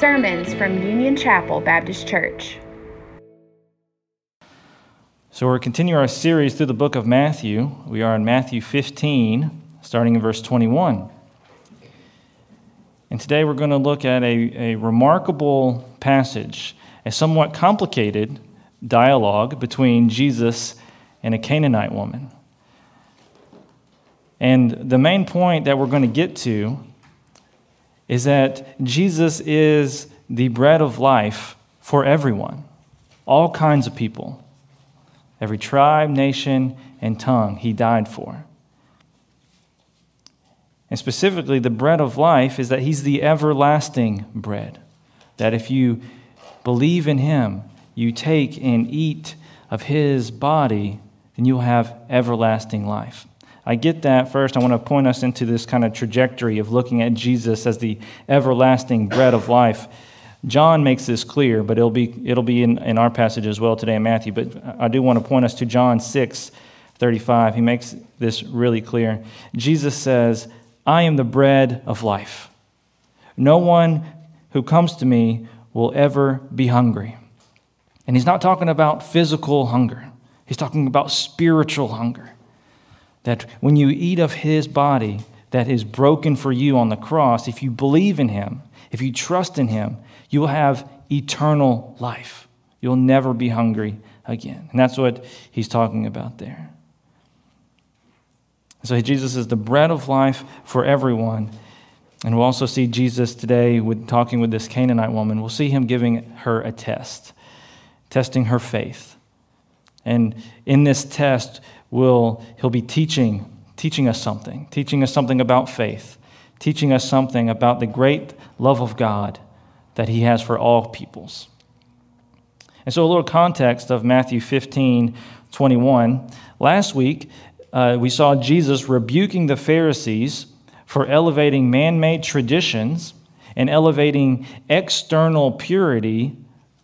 Sermons from Union Chapel Baptist Church. So, we're continuing our series through the book of Matthew. We are in Matthew 15, starting in verse 21. And today we're going to look at a, a remarkable passage, a somewhat complicated dialogue between Jesus and a Canaanite woman. And the main point that we're going to get to is that Jesus is the bread of life for everyone, all kinds of people, every tribe, nation, and tongue he died for. And specifically, the bread of life is that he's the everlasting bread. That if you believe in him, you take and eat of his body, then you'll have everlasting life. I get that first. I want to point us into this kind of trajectory of looking at Jesus as the everlasting bread of life. John makes this clear, but it'll be, it'll be in, in our passage as well today in Matthew. But I do want to point us to John 6 35. He makes this really clear. Jesus says, I am the bread of life. No one who comes to me will ever be hungry. And he's not talking about physical hunger, he's talking about spiritual hunger. That when you eat of his body that is broken for you on the cross, if you believe in him, if you trust in him, you will have eternal life. You'll never be hungry again. And that's what he's talking about there. So Jesus is the bread of life for everyone. And we'll also see Jesus today with talking with this Canaanite woman. We'll see him giving her a test, testing her faith. And in this test, will he'll be teaching teaching us something, teaching us something about faith, teaching us something about the great love of God that he has for all peoples. And so a little context of Matthew 15, 21. Last week, uh, we saw Jesus rebuking the Pharisees for elevating man made traditions and elevating external purity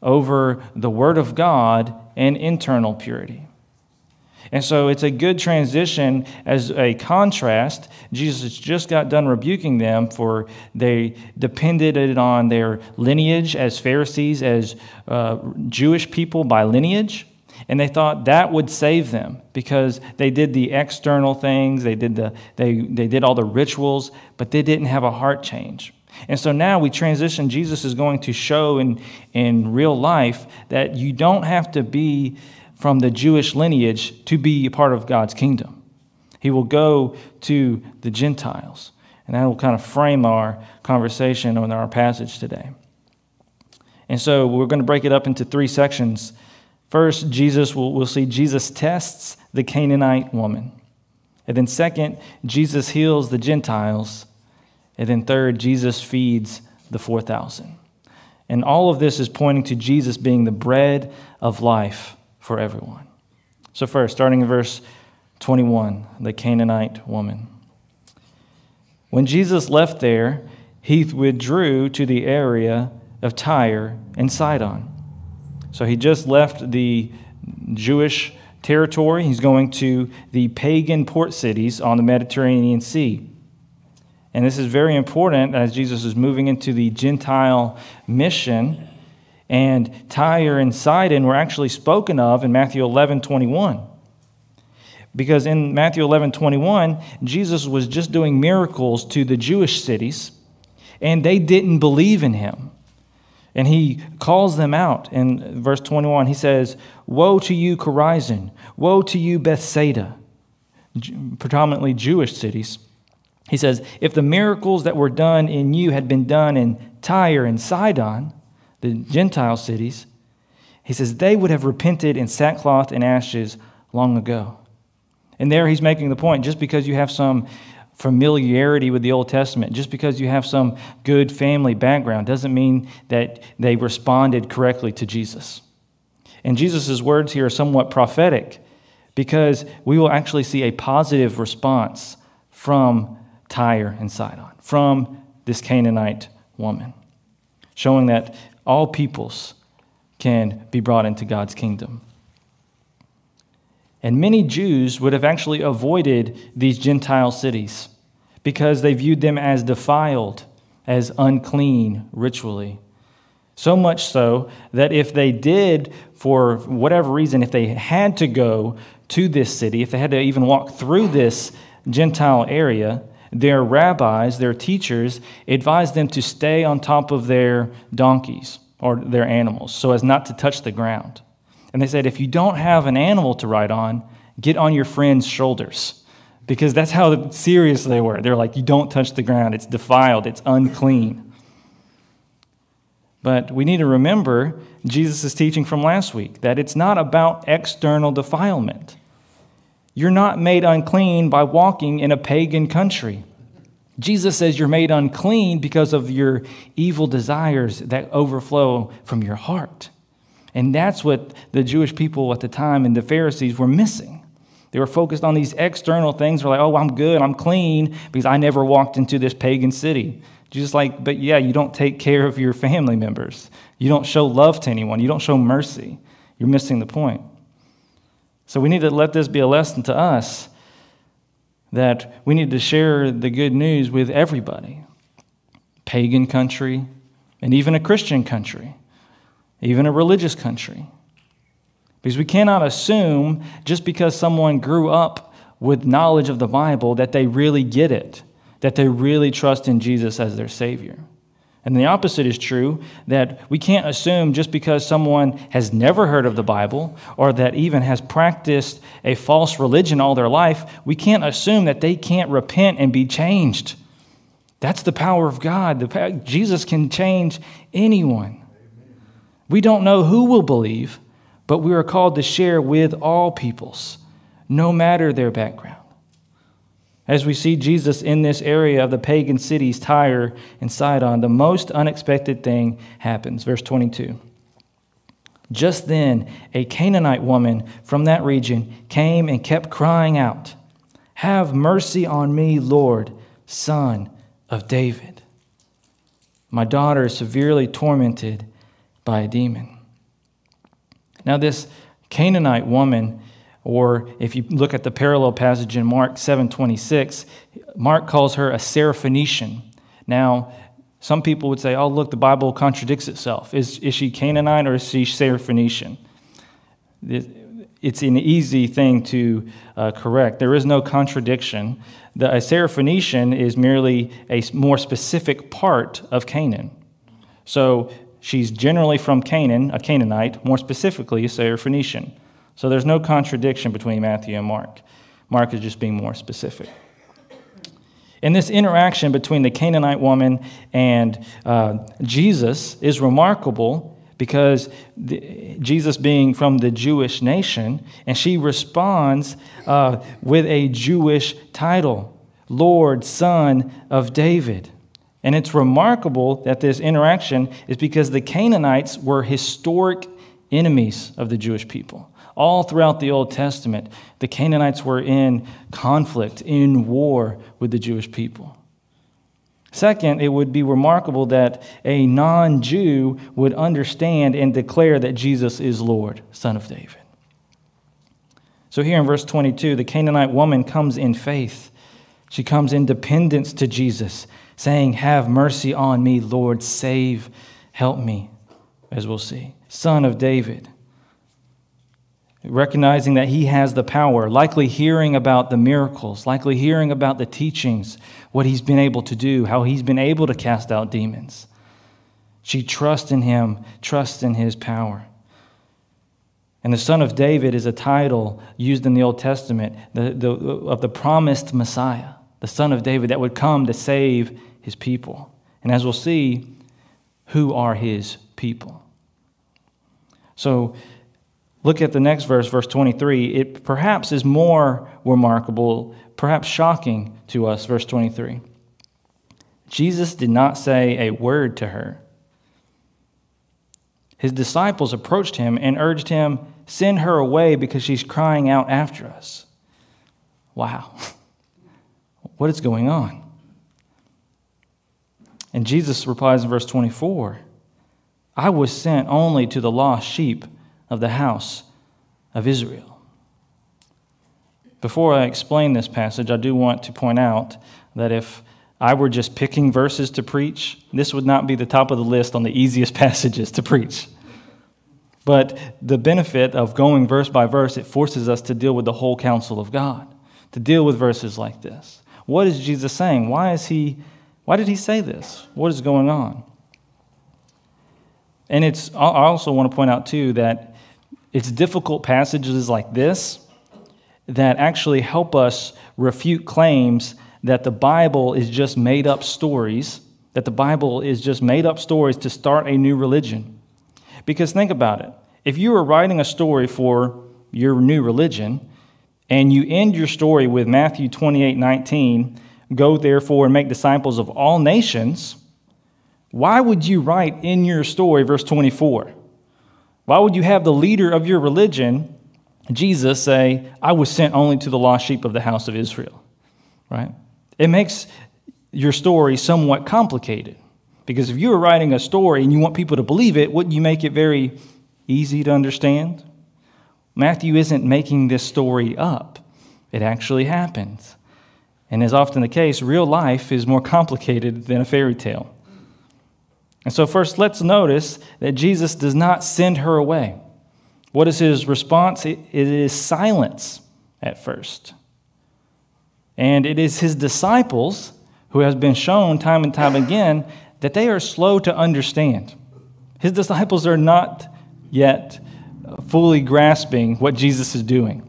over the Word of God and internal purity. And so it's a good transition as a contrast. Jesus just got done rebuking them for they depended on their lineage as Pharisees, as uh, Jewish people by lineage. And they thought that would save them because they did the external things, they did, the, they, they did all the rituals, but they didn't have a heart change. And so now we transition. Jesus is going to show in, in real life that you don't have to be from the Jewish lineage to be a part of God's kingdom. He will go to the Gentiles. And that will kind of frame our conversation on our passage today. And so we're going to break it up into three sections. First, Jesus, we'll, we'll see Jesus tests the Canaanite woman. And then, second, Jesus heals the Gentiles. And then, third, Jesus feeds the 4,000. And all of this is pointing to Jesus being the bread of life for everyone. So, first, starting in verse 21, the Canaanite woman. When Jesus left there, he withdrew to the area of Tyre and Sidon. So he just left the Jewish territory. He's going to the pagan port cities on the Mediterranean Sea. And this is very important as Jesus is moving into the Gentile mission and Tyre and Sidon were actually spoken of in Matthew 11 21. Because in Matthew 11 21, Jesus was just doing miracles to the Jewish cities, and they didn't believe in him. And he calls them out in verse 21. He says, Woe to you, Chorazin! Woe to you, Bethsaida! Predominantly Jewish cities. He says, If the miracles that were done in you had been done in Tyre and Sidon, the Gentile cities, he says they would have repented in sackcloth and ashes long ago. And there he's making the point just because you have some familiarity with the Old Testament, just because you have some good family background, doesn't mean that they responded correctly to Jesus. And Jesus' words here are somewhat prophetic because we will actually see a positive response from Tyre and Sidon, from this Canaanite woman, showing that all peoples can be brought into God's kingdom. And many Jews would have actually avoided these Gentile cities because they viewed them as defiled, as unclean ritually. So much so that if they did, for whatever reason, if they had to go to this city, if they had to even walk through this Gentile area, their rabbis, their teachers, advised them to stay on top of their donkeys or their animals so as not to touch the ground. And they said, if you don't have an animal to ride on, get on your friend's shoulders. Because that's how serious they were. They're like, you don't touch the ground, it's defiled, it's unclean. But we need to remember Jesus' teaching from last week that it's not about external defilement. You're not made unclean by walking in a pagan country. Jesus says you're made unclean because of your evil desires that overflow from your heart. And that's what the Jewish people at the time and the Pharisees were missing. They were focused on these external things. They're like, oh, I'm good, I'm clean because I never walked into this pagan city. Jesus, like, but yeah, you don't take care of your family members. You don't show love to anyone. You don't show mercy. You're missing the point. So we need to let this be a lesson to us that we need to share the good news with everybody pagan country, and even a Christian country, even a religious country. Because we cannot assume just because someone grew up with knowledge of the Bible that they really get it, that they really trust in Jesus as their Savior. And the opposite is true that we can't assume just because someone has never heard of the Bible or that even has practiced a false religion all their life, we can't assume that they can't repent and be changed. That's the power of God. Jesus can change anyone. We don't know who will believe, but we are called to share with all peoples, no matter their background. As we see Jesus in this area of the pagan cities, Tyre and Sidon, the most unexpected thing happens. Verse 22. Just then, a Canaanite woman from that region came and kept crying out, Have mercy on me, Lord, son of David. My daughter is severely tormented by a demon. Now, this Canaanite woman or if you look at the parallel passage in Mark 7:26, Mark calls her a Syrophoenician. Now, some people would say, "Oh, look, the Bible contradicts itself. Is, is she Canaanite or is she Syrophoenician?" It's an easy thing to uh, correct. There is no contradiction. The, a Syrophoenician is merely a more specific part of Canaan. So she's generally from Canaan, a Canaanite, more specifically a Syrophoenician. So there's no contradiction between Matthew and Mark. Mark is just being more specific. And this interaction between the Canaanite woman and uh, Jesus is remarkable because the, Jesus being from the Jewish nation, and she responds uh, with a Jewish title Lord, Son of David. And it's remarkable that this interaction is because the Canaanites were historic enemies of the Jewish people. All throughout the Old Testament, the Canaanites were in conflict, in war with the Jewish people. Second, it would be remarkable that a non Jew would understand and declare that Jesus is Lord, Son of David. So, here in verse 22, the Canaanite woman comes in faith. She comes in dependence to Jesus, saying, Have mercy on me, Lord, save, help me, as we'll see. Son of David recognizing that he has the power, likely hearing about the miracles, likely hearing about the teachings, what he's been able to do, how he's been able to cast out demons. She trusts in him, trusts in his power. And the Son of David is a title used in the Old Testament the, the, of the promised Messiah, the Son of David that would come to save his people. And as we'll see, who are his people? So, Look at the next verse, verse 23. It perhaps is more remarkable, perhaps shocking to us, verse 23. Jesus did not say a word to her. His disciples approached him and urged him, Send her away because she's crying out after us. Wow. What is going on? And Jesus replies in verse 24 I was sent only to the lost sheep of the house of Israel. Before I explain this passage, I do want to point out that if I were just picking verses to preach, this would not be the top of the list on the easiest passages to preach. But the benefit of going verse by verse, it forces us to deal with the whole counsel of God, to deal with verses like this. What is Jesus saying? Why is he why did he say this? What is going on? And it's I also want to point out too that it's difficult passages like this that actually help us refute claims that the Bible is just made up stories, that the Bible is just made up stories to start a new religion. Because think about it. If you were writing a story for your new religion, and you end your story with Matthew 28 19, go therefore and make disciples of all nations, why would you write in your story, verse 24? Why would you have the leader of your religion, Jesus, say, I was sent only to the lost sheep of the house of Israel? Right? It makes your story somewhat complicated. Because if you were writing a story and you want people to believe it, wouldn't you make it very easy to understand? Matthew isn't making this story up, it actually happens. And as often the case, real life is more complicated than a fairy tale. And so, first, let's notice that Jesus does not send her away. What is his response? It is silence at first. And it is his disciples who has been shown time and time again that they are slow to understand. His disciples are not yet fully grasping what Jesus is doing.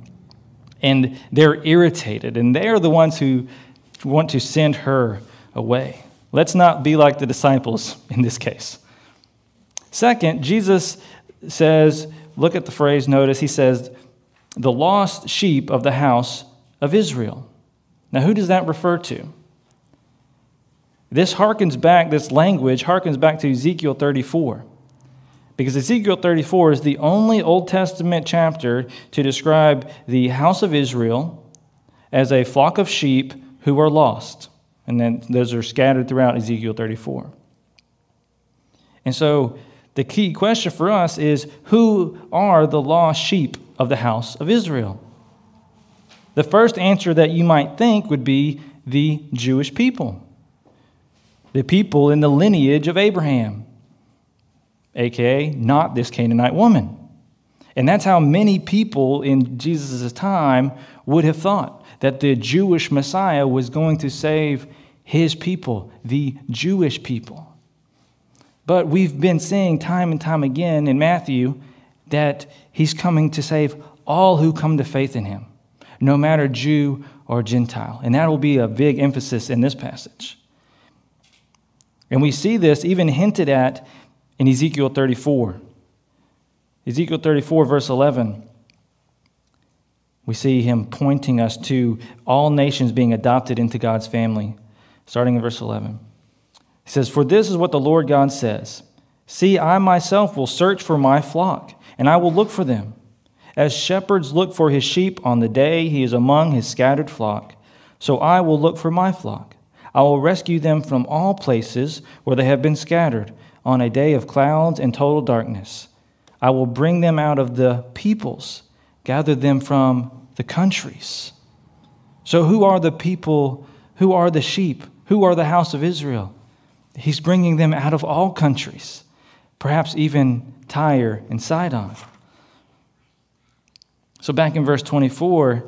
And they're irritated, and they are the ones who want to send her away. Let's not be like the disciples in this case. Second, Jesus says, look at the phrase, notice, he says, the lost sheep of the house of Israel. Now, who does that refer to? This harkens back, this language harkens back to Ezekiel 34. Because Ezekiel 34 is the only Old Testament chapter to describe the house of Israel as a flock of sheep who are lost. And then those are scattered throughout Ezekiel 34. And so the key question for us is who are the lost sheep of the house of Israel? The first answer that you might think would be the Jewish people, the people in the lineage of Abraham aka not this Canaanite woman. And that's how many people in Jesus' time would have thought that the Jewish Messiah was going to save his people, the Jewish people. But we've been seeing time and time again in Matthew that he's coming to save all who come to faith in him, no matter Jew or Gentile. And that will be a big emphasis in this passage. And we see this even hinted at in Ezekiel 34. Ezekiel 34, verse 11, we see him pointing us to all nations being adopted into God's family, starting in verse 11. He says, For this is what the Lord God says See, I myself will search for my flock, and I will look for them. As shepherds look for his sheep on the day he is among his scattered flock, so I will look for my flock. I will rescue them from all places where they have been scattered on a day of clouds and total darkness. I will bring them out of the peoples, gather them from the countries. So, who are the people? Who are the sheep? Who are the house of Israel? He's bringing them out of all countries, perhaps even Tyre and Sidon. So, back in verse 24,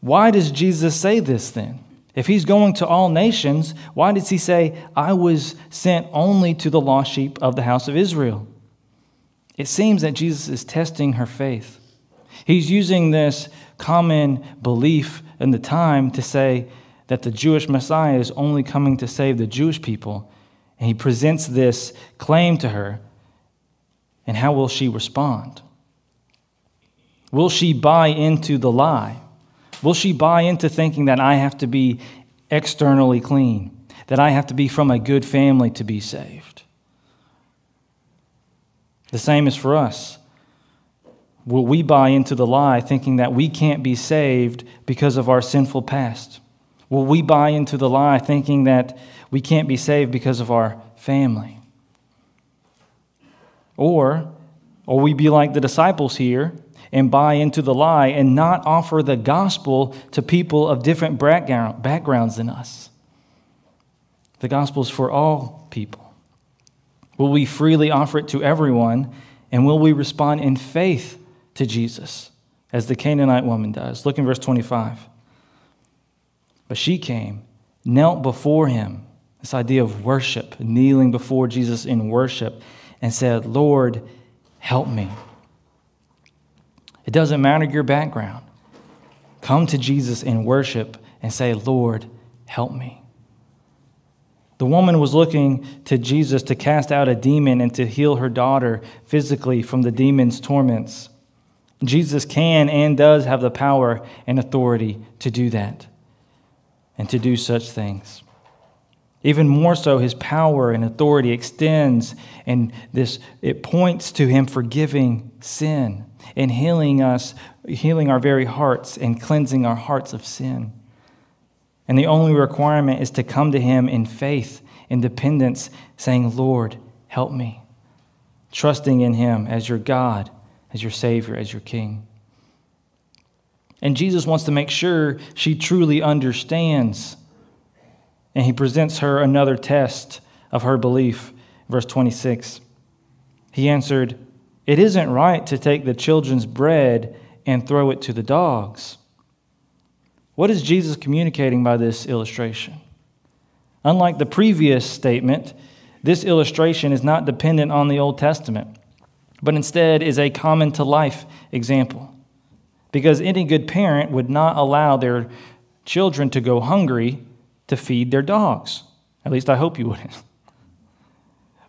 why does Jesus say this then? If he's going to all nations, why does he say, I was sent only to the lost sheep of the house of Israel? It seems that Jesus is testing her faith. He's using this common belief in the time to say that the Jewish Messiah is only coming to save the Jewish people. And he presents this claim to her. And how will she respond? Will she buy into the lie? Will she buy into thinking that I have to be externally clean, that I have to be from a good family to be saved? The same is for us. Will we buy into the lie thinking that we can't be saved because of our sinful past? Will we buy into the lie thinking that we can't be saved because of our family? Or, or we be like the disciples here and buy into the lie and not offer the gospel to people of different backgrounds than us. The gospel is for all people. Will we freely offer it to everyone? And will we respond in faith to Jesus, as the Canaanite woman does? Look in verse 25. But she came, knelt before him, this idea of worship, kneeling before Jesus in worship, and said, Lord, help me. It doesn't matter your background. Come to Jesus in worship and say, Lord, help me. The woman was looking to Jesus to cast out a demon and to heal her daughter physically from the demon's torments. Jesus can and does have the power and authority to do that and to do such things. Even more so, his power and authority extends, and this it points to him forgiving sin and healing us, healing our very hearts and cleansing our hearts of sin. And the only requirement is to come to him in faith in dependence, saying, Lord, help me, trusting in him as your God, as your Savior, as your King. And Jesus wants to make sure she truly understands. And he presents her another test of her belief. Verse 26. He answered, It isn't right to take the children's bread and throw it to the dogs. What is Jesus communicating by this illustration? Unlike the previous statement, this illustration is not dependent on the Old Testament, but instead is a common to life example because any good parent would not allow their children to go hungry to feed their dogs. At least I hope you wouldn't.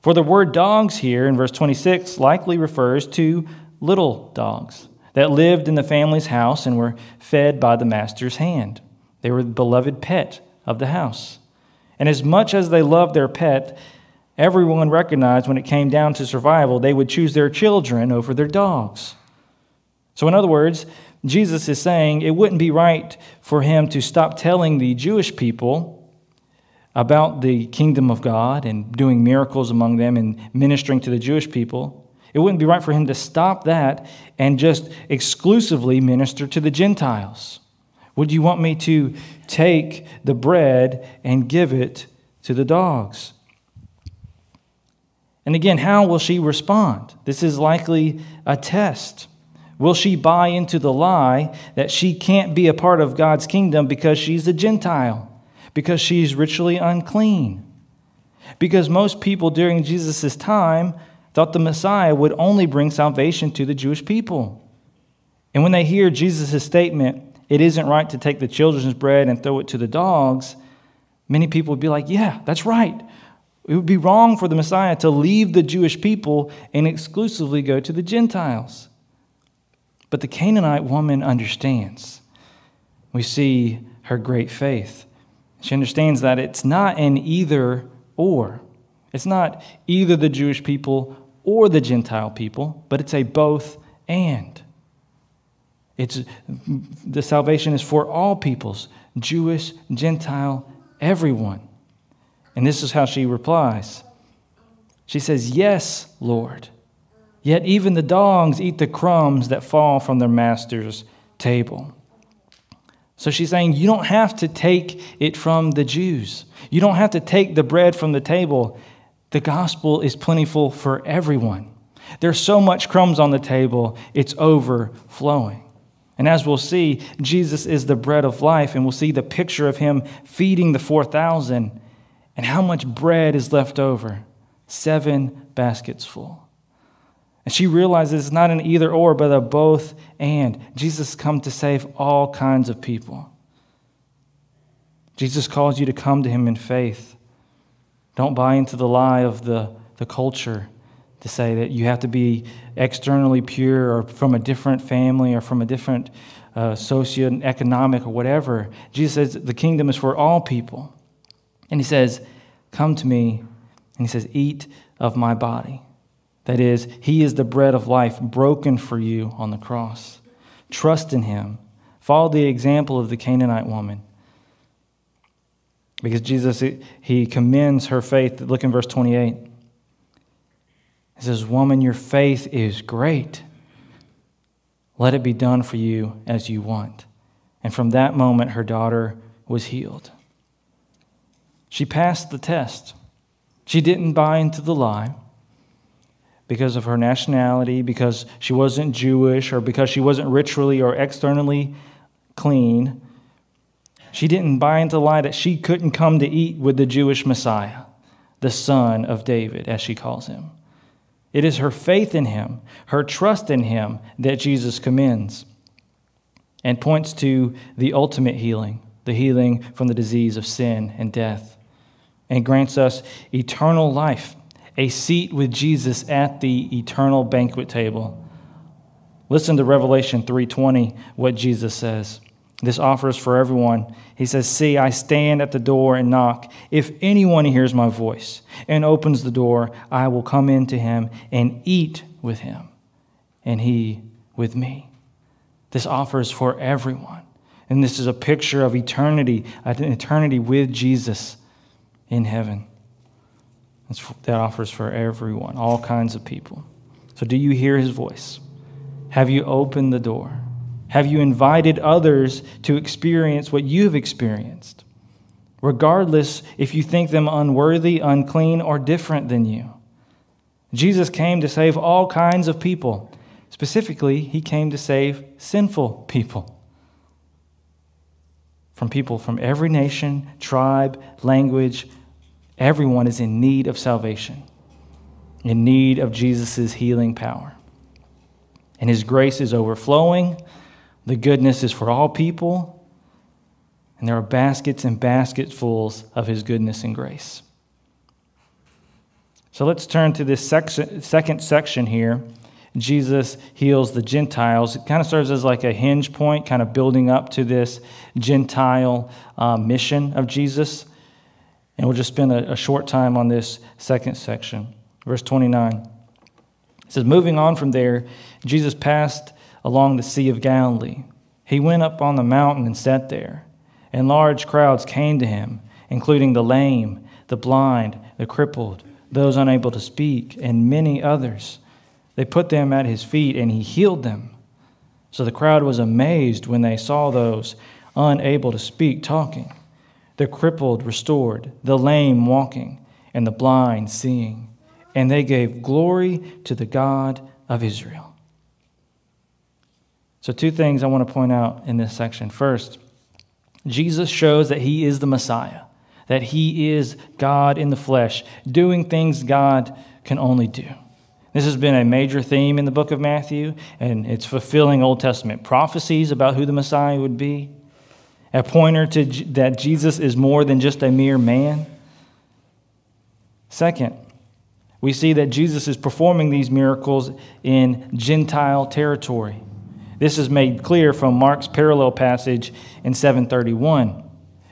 For the word dogs here in verse 26 likely refers to little dogs that lived in the family's house and were fed by the master's hand. They were the beloved pet of the house. And as much as they loved their pet, everyone recognized when it came down to survival, they would choose their children over their dogs. So, in other words, Jesus is saying it wouldn't be right for him to stop telling the Jewish people about the kingdom of God and doing miracles among them and ministering to the Jewish people. It wouldn't be right for him to stop that and just exclusively minister to the Gentiles. Would you want me to take the bread and give it to the dogs? And again, how will she respond? This is likely a test. Will she buy into the lie that she can't be a part of God's kingdom because she's a Gentile, because she's ritually unclean? Because most people during Jesus' time thought the Messiah would only bring salvation to the Jewish people. And when they hear Jesus' statement, it isn't right to take the children's bread and throw it to the dogs, many people would be like, yeah, that's right. It would be wrong for the Messiah to leave the Jewish people and exclusively go to the Gentiles. But the Canaanite woman understands. We see her great faith. She understands that it's not an either or. It's not either the Jewish people or the Gentile people, but it's a both and. It's the salvation is for all peoples, Jewish, Gentile, everyone. And this is how she replies. She says, "Yes, Lord." Yet even the dogs eat the crumbs that fall from their master's table. So she's saying, You don't have to take it from the Jews. You don't have to take the bread from the table. The gospel is plentiful for everyone. There's so much crumbs on the table, it's overflowing. And as we'll see, Jesus is the bread of life, and we'll see the picture of him feeding the 4,000 and how much bread is left over seven baskets full. And she realizes it's not an either or, but a both and. Jesus come to save all kinds of people. Jesus calls you to come to him in faith. Don't buy into the lie of the, the culture to say that you have to be externally pure or from a different family or from a different uh, socioeconomic or whatever. Jesus says the kingdom is for all people. And he says, Come to me. And he says, Eat of my body. That is, He is the bread of life broken for you on the cross. Trust in Him. Follow the example of the Canaanite woman. Because Jesus, He commends her faith. Look in verse 28. He says, Woman, your faith is great. Let it be done for you as you want. And from that moment, her daughter was healed. She passed the test. She didn't buy into the lie because of her nationality, because she wasn't Jewish, or because she wasn't ritually or externally clean. She didn't buy into the lie that she couldn't come to eat with the Jewish Messiah, the son of David, as she calls him. It is her faith in him, her trust in him, that Jesus commends and points to the ultimate healing, the healing from the disease of sin and death, and grants us eternal life, a seat with Jesus at the eternal banquet table. Listen to Revelation 3:20 what Jesus says. This offer is for everyone. He says, See, I stand at the door and knock. If anyone hears my voice and opens the door, I will come in to him and eat with him, and he with me. This offer is for everyone. And this is a picture of eternity, an eternity with Jesus in heaven. that offers for everyone, all kinds of people. So, do you hear his voice? Have you opened the door? Have you invited others to experience what you've experienced, regardless if you think them unworthy, unclean, or different than you? Jesus came to save all kinds of people. Specifically, he came to save sinful people. From people from every nation, tribe, language, everyone is in need of salvation, in need of Jesus' healing power. And his grace is overflowing the goodness is for all people, and there are baskets and basketfuls of his goodness and grace. So let's turn to this section, second section here. Jesus heals the Gentiles. It kind of serves as like a hinge point, kind of building up to this Gentile uh, mission of Jesus. And we'll just spend a, a short time on this second section. Verse 29. It says, Moving on from there, Jesus passed along the Sea of Galilee. He went up on the mountain and sat there, and large crowds came to him, including the lame, the blind, the crippled, those unable to speak, and many others. They put them at his feet, and he healed them. So the crowd was amazed when they saw those unable to speak talking, the crippled restored, the lame walking, and the blind seeing. And they gave glory to the God of Israel. So, two things I want to point out in this section. First, Jesus shows that he is the Messiah, that he is God in the flesh, doing things God can only do. This has been a major theme in the book of Matthew, and it's fulfilling Old Testament prophecies about who the Messiah would be. A pointer to that Jesus is more than just a mere man. Second, we see that Jesus is performing these miracles in Gentile territory. This is made clear from Mark's parallel passage in 731.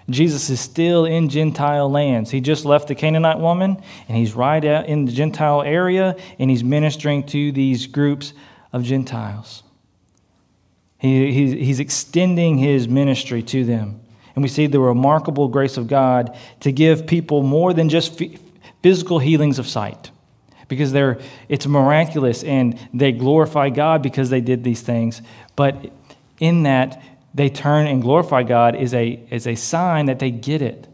Jesus is still in Gentile lands. He just left the Canaanite woman, and he's right out in the Gentile area, and he's ministering to these groups of Gentiles. He, he's, extending his ministry to them. And we see the remarkable grace of God to give people more than just physical healings of sight because they're, it's miraculous and they glorify God because they did these things. But in that, they turn and glorify God is a, is a sign that they get it.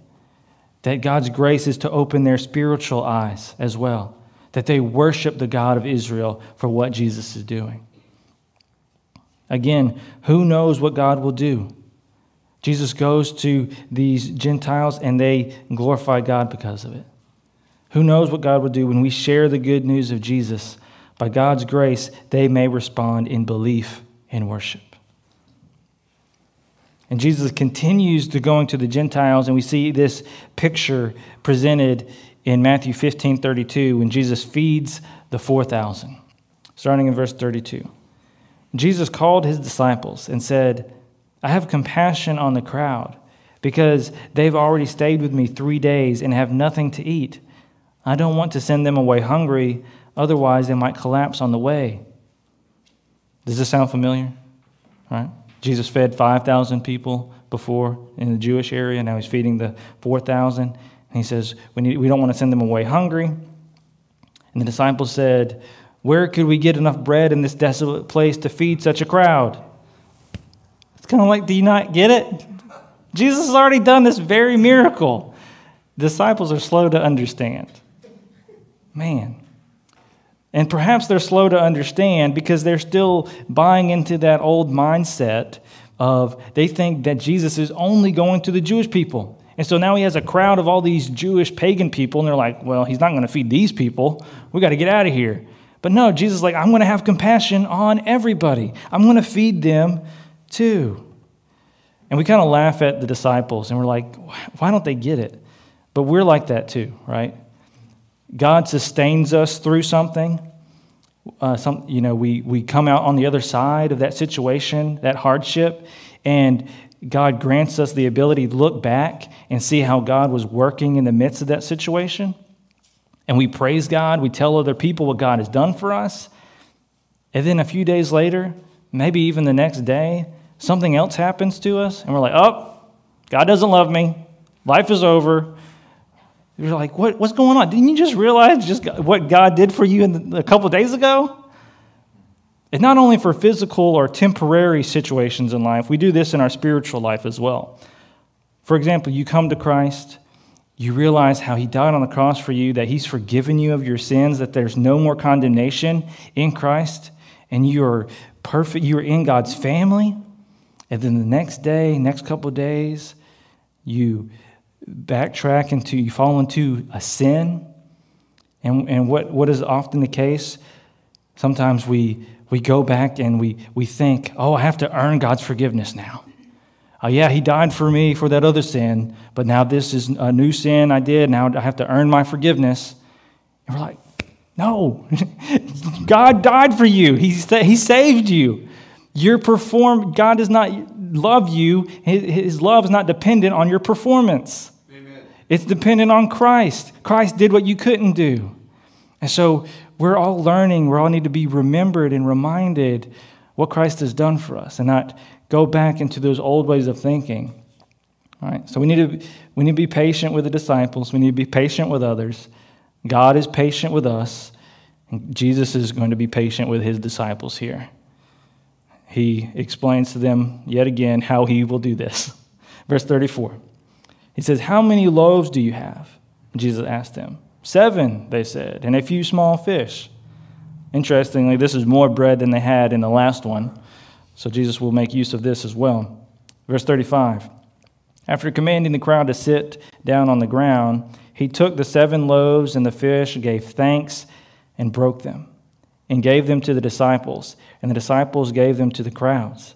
That God's grace is to open their spiritual eyes as well. That they worship the God of Israel for what Jesus is doing. Again, who knows what God will do? Jesus goes to these Gentiles and they glorify God because of it. Who knows what God will do when we share the good news of Jesus? By God's grace, they may respond in belief and worship. And Jesus continues to going to the Gentiles, and we see this picture presented in Matthew 15 32 when Jesus feeds the 4,000. Starting in verse 32. Jesus called his disciples and said, I have compassion on the crowd because they've already stayed with me three days and have nothing to eat. I don't want to send them away hungry, otherwise, they might collapse on the way. Does this sound familiar? Right? Jesus fed 5,000 people before in the Jewish area. Now he's feeding the 4,000. And he says, We don't want to send them away hungry. And the disciples said, Where could we get enough bread in this desolate place to feed such a crowd? It's kind of like, Do you not get it? Jesus has already done this very miracle. Disciples are slow to understand. Man. And perhaps they're slow to understand because they're still buying into that old mindset of they think that Jesus is only going to the Jewish people. And so now he has a crowd of all these Jewish pagan people, and they're like, well, he's not going to feed these people. We got to get out of here. But no, Jesus is like, I'm going to have compassion on everybody. I'm going to feed them too. And we kind of laugh at the disciples, and we're like, why don't they get it? But we're like that too, right? God sustains us through something. Uh, some, you know, we, we come out on the other side of that situation, that hardship, and God grants us the ability to look back and see how God was working in the midst of that situation. And we praise God, we tell other people what God has done for us. And then a few days later, maybe even the next day, something else happens to us, and we're like, oh, God doesn't love me. Life is over. You're like, what, what's going on? Didn't you just realize just what God did for you the, a couple days ago? And not only for physical or temporary situations in life, we do this in our spiritual life as well. For example, you come to Christ, you realize how He died on the cross for you, that He's forgiven you of your sins, that there's no more condemnation in Christ, and you are perfect, you are in God's family. And then the next day, next couple days, you backtrack into, you fall into a sin. And, and what, what is often the case? Sometimes we we go back and we, we think, oh, I have to earn God's forgiveness now. Oh, yeah, He died for me for that other sin, but now this is a new sin I did. Now I have to earn my forgiveness. And we're like, no, God died for you, He, he saved you. Your perform, God does not love you, His, his love is not dependent on your performance. Amen. It's dependent on Christ. Christ did what you couldn't do. And so we're all learning, we all need to be remembered and reminded what Christ has done for us and not go back into those old ways of thinking. All right? So we need to we need to be patient with the disciples, we need to be patient with others. God is patient with us, Jesus is going to be patient with his disciples here. He explains to them yet again how he will do this. Verse 34. He says, How many loaves do you have? Jesus asked them. Seven, they said, and a few small fish. Interestingly, this is more bread than they had in the last one. So Jesus will make use of this as well. Verse 35 After commanding the crowd to sit down on the ground, he took the seven loaves and the fish, gave thanks, and broke them, and gave them to the disciples, and the disciples gave them to the crowds.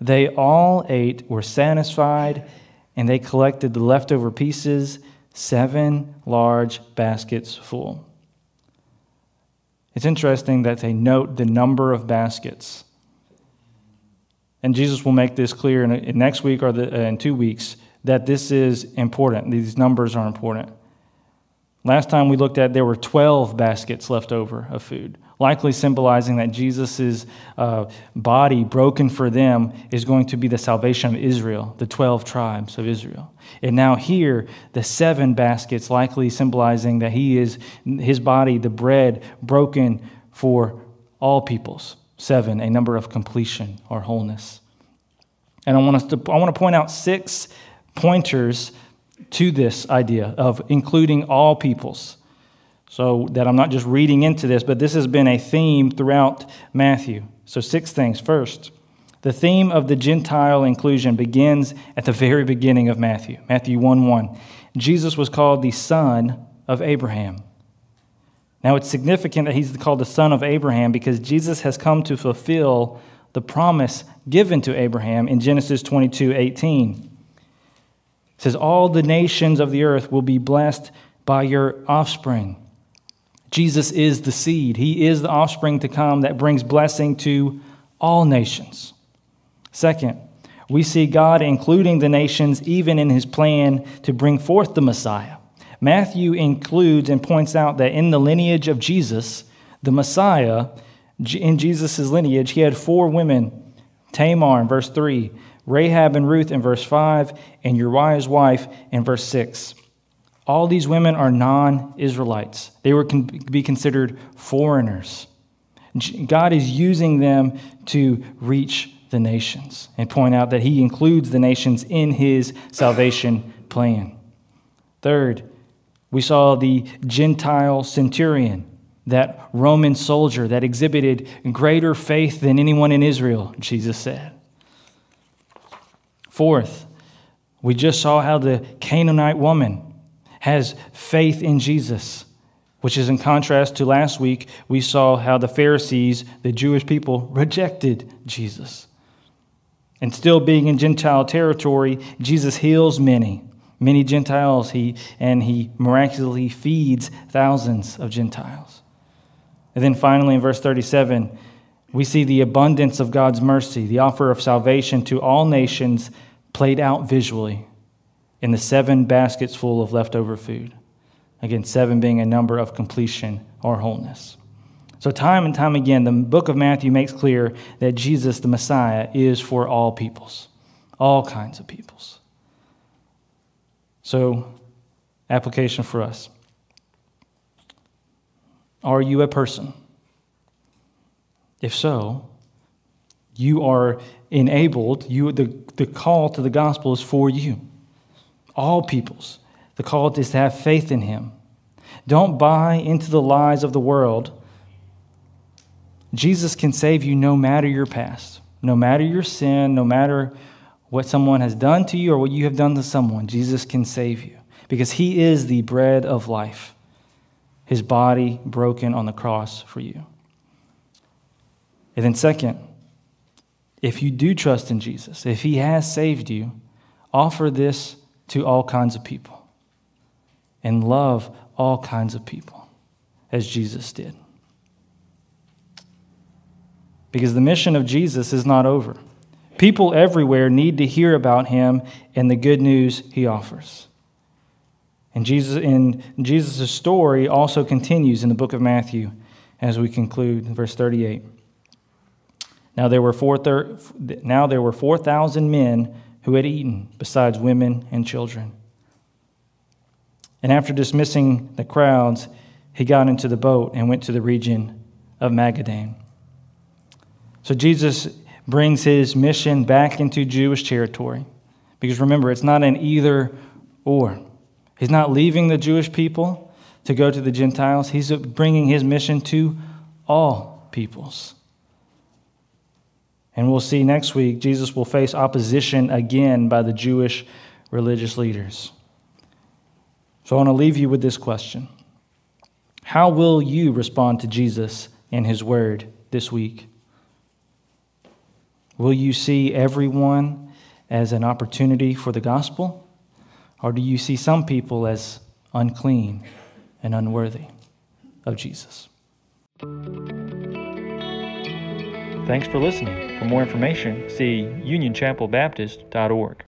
They all ate, were satisfied, and they collected the leftover pieces seven large baskets full. It's interesting that they note the number of baskets. And Jesus will make this clear in, in next week or the, uh, in two weeks that this is important. These numbers are important. Last time we looked at, there were 12 baskets left over of food likely symbolizing that Jesus' uh, body broken for them is going to be the salvation of Israel, the 12 tribes of Israel. And now here, the seven baskets likely symbolizing that he is, his body, the bread, broken for all peoples. Seven, a number of completion or wholeness. And I want, us to, I want to point out six pointers to this idea of including all peoples. So that I'm not just reading into this, but this has been a theme throughout Matthew. So, six things. First, the theme of the Gentile inclusion begins at the very beginning of Matthew, Matthew 1 1. Jesus was called the son of Abraham. Now, it's significant that he's called the son of Abraham because Jesus has come to fulfill the promise given to Abraham in Genesis 22 18. It says, All the nations of the earth will be blessed by your offspring. Jesus is the seed. He is the offspring to come that brings blessing to all nations. Second, we see God including the nations even in his plan to bring forth the Messiah. Matthew includes and points out that in the lineage of Jesus, the Messiah, in Jesus' lineage, he had four women Tamar in verse 3, Rahab and Ruth in verse 5, and Uriah's wife in verse 6. All these women are non Israelites, they were con- be considered foreigners. God is using them to reach the nations and point out that He includes the nations in His salvation plan. Third, we saw the Gentile centurion, that Roman soldier that exhibited greater faith than anyone in Israel, Jesus said. Fourth, we just saw how the Canaanite woman has faith in Jesus, which is in contrast to last week, we saw how the Pharisees, the Jewish people, rejected Jesus. And still being in Gentile territory, Jesus heals many, many Gentiles, he, and he miraculously feeds thousands of Gentiles. And then finally, in verse 37, we see the abundance of God's mercy, the offer of salvation to all nations played out visually in the seven baskets full of leftover food. Again, seven being a number of completion or wholeness. So, time and time again, the book of Matthew makes clear that Jesus, the Messiah, is for all peoples, all kinds of peoples. So, application for us Are you a person? If so, you are enabled, you, the, the call to the gospel is for you all peoples. The call is to have faith in him. Don't buy into the lies of the world. Jesus can save you no matter your past, no matter your sin, no matter what someone has done to you or what you have done to someone. Jesus can save you because he is the bread of life, his body broken on the cross for you. And then, second, if you do trust in Jesus, if he has saved you, offer this to all kinds of people and love all kinds of people as Jesus did. Because the mission of Jesus is not over. People everywhere need to hear about him and the good news he offers. And Jesus in Jesus' story also continues in the book of Matthew as we conclude verse 38. Now there were four thir- now there were 4,000 men who had eaten, besides women and children. And after dismissing the crowds, he got into the boat and went to the region of Magadan. So Jesus brings his mission back into Jewish territory. Because remember, it's not an either or. He's not leaving the Jewish people to go to the Gentiles, he's bringing his mission to all peoples. And we'll see next week, Jesus will face opposition again by the Jewish religious leaders. So I want to leave you with this question How will you respond to Jesus and his word this week? Will you see everyone as an opportunity for the gospel? Or do you see some people as unclean and unworthy of Jesus? Thanks for listening. For more information, see unionchapelbaptist.org.